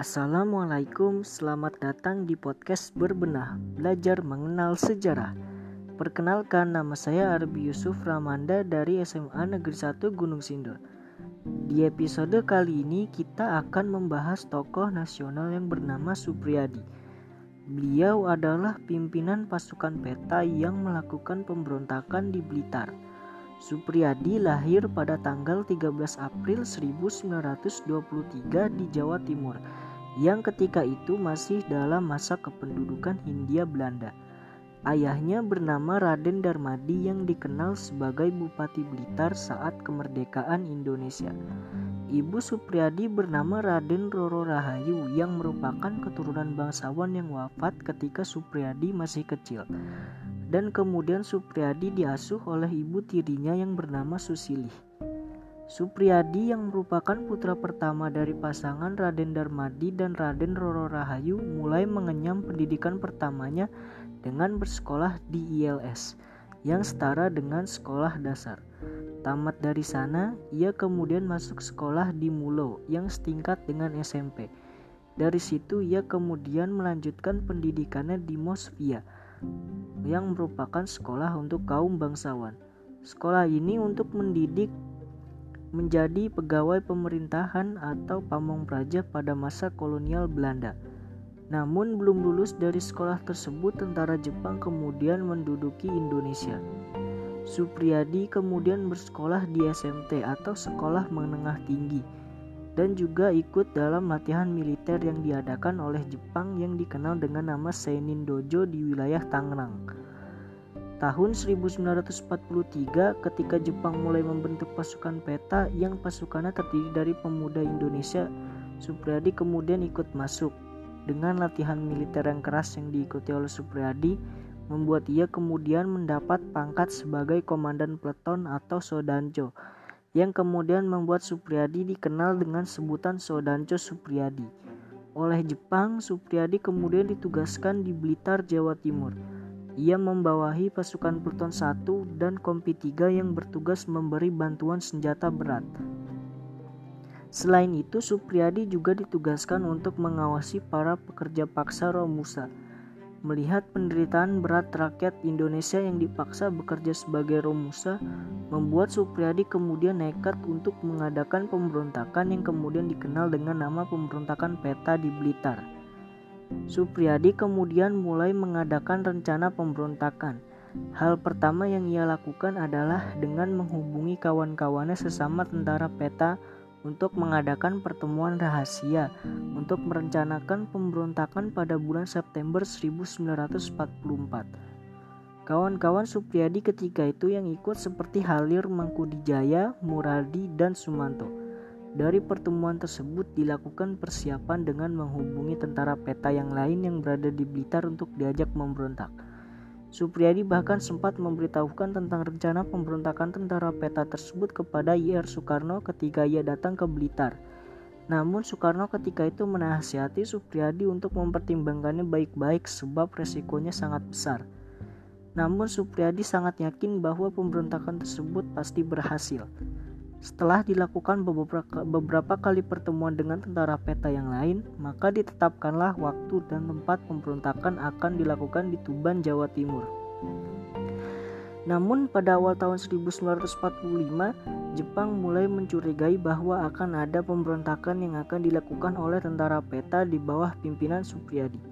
Assalamualaikum, selamat datang di podcast Berbenah, belajar mengenal sejarah. Perkenalkan, nama saya Arbi Yusuf Ramanda dari SMA Negeri 1 Gunung Sindur. Di episode kali ini kita akan membahas tokoh nasional yang bernama Supriyadi. Beliau adalah pimpinan pasukan peta yang melakukan pemberontakan di Blitar. Supriyadi lahir pada tanggal 13 April 1923 di Jawa Timur yang ketika itu masih dalam masa kependudukan Hindia Belanda. Ayahnya bernama Raden Darmadi yang dikenal sebagai Bupati Blitar saat kemerdekaan Indonesia. Ibu Supriyadi bernama Raden Roro Rahayu yang merupakan keturunan bangsawan yang wafat ketika Supriyadi masih kecil dan kemudian Supriyadi diasuh oleh ibu tirinya yang bernama Susilih. Supriyadi yang merupakan putra pertama dari pasangan Raden Darmadi dan Raden Roro Rahayu mulai mengenyam pendidikan pertamanya dengan bersekolah di ILS yang setara dengan sekolah dasar. Tamat dari sana, ia kemudian masuk sekolah di Mulo yang setingkat dengan SMP. Dari situ ia kemudian melanjutkan pendidikannya di Mosvia yang merupakan sekolah untuk kaum bangsawan. Sekolah ini untuk mendidik menjadi pegawai pemerintahan atau pamong praja pada masa kolonial Belanda. Namun belum lulus dari sekolah tersebut tentara Jepang kemudian menduduki Indonesia. Supriyadi kemudian bersekolah di SMT atau Sekolah Menengah Tinggi dan juga ikut dalam latihan militer yang diadakan oleh Jepang yang dikenal dengan nama Seinin Dojo di wilayah Tangerang. Tahun 1943 ketika Jepang mulai membentuk pasukan peta yang pasukannya terdiri dari pemuda Indonesia, Supriyadi kemudian ikut masuk. Dengan latihan militer yang keras yang diikuti oleh Supriyadi, membuat ia kemudian mendapat pangkat sebagai komandan peleton atau Sodanjo yang kemudian membuat Supriyadi dikenal dengan sebutan Sodanco Supriyadi. Oleh Jepang, Supriyadi kemudian ditugaskan di Blitar, Jawa Timur. Ia membawahi pasukan Pluton 1 dan Kompi 3 yang bertugas memberi bantuan senjata berat. Selain itu, Supriyadi juga ditugaskan untuk mengawasi para pekerja paksa Romusa Melihat penderitaan berat rakyat Indonesia yang dipaksa bekerja sebagai Romusa, membuat Supriyadi kemudian nekat untuk mengadakan pemberontakan yang kemudian dikenal dengan nama pemberontakan peta di Blitar. Supriyadi kemudian mulai mengadakan rencana pemberontakan. Hal pertama yang ia lakukan adalah dengan menghubungi kawan-kawannya sesama tentara peta untuk mengadakan pertemuan rahasia untuk merencanakan pemberontakan pada bulan September 1944. Kawan-kawan Supriyadi ketika itu yang ikut seperti Halir Mangkudijaya, Muradi, dan Sumanto. Dari pertemuan tersebut dilakukan persiapan dengan menghubungi tentara peta yang lain yang berada di Blitar untuk diajak memberontak. Supriyadi bahkan sempat memberitahukan tentang rencana pemberontakan tentara peta tersebut kepada IR Soekarno ketika ia datang ke Blitar. Namun Soekarno ketika itu menasihati Supriyadi untuk mempertimbangkannya baik-baik sebab resikonya sangat besar. Namun Supriyadi sangat yakin bahwa pemberontakan tersebut pasti berhasil. Setelah dilakukan beberapa, kali pertemuan dengan tentara peta yang lain, maka ditetapkanlah waktu dan tempat pemberontakan akan dilakukan di Tuban, Jawa Timur. Namun pada awal tahun 1945, Jepang mulai mencurigai bahwa akan ada pemberontakan yang akan dilakukan oleh tentara peta di bawah pimpinan Supriyadi.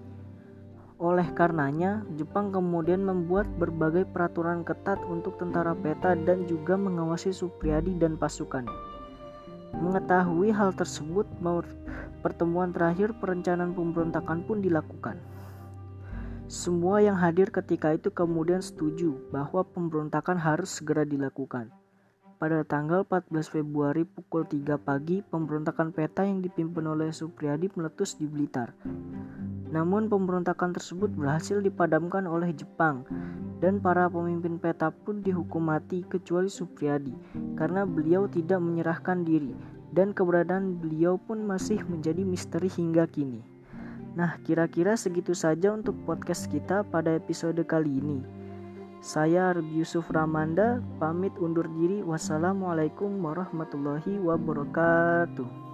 Oleh karenanya, Jepang kemudian membuat berbagai peraturan ketat untuk tentara peta dan juga mengawasi Supriyadi dan pasukannya. Mengetahui hal tersebut, pertemuan terakhir perencanaan pemberontakan pun dilakukan. Semua yang hadir ketika itu kemudian setuju bahwa pemberontakan harus segera dilakukan. Pada tanggal 14 Februari pukul 3 pagi, pemberontakan peta yang dipimpin oleh Supriyadi meletus di Blitar. Namun pemberontakan tersebut berhasil dipadamkan oleh Jepang dan para pemimpin peta pun dihukum mati kecuali Supriyadi karena beliau tidak menyerahkan diri dan keberadaan beliau pun masih menjadi misteri hingga kini. Nah, kira-kira segitu saja untuk podcast kita pada episode kali ini. Saya Arbi Yusuf Ramanda, pamit undur diri. Wassalamualaikum warahmatullahi wabarakatuh.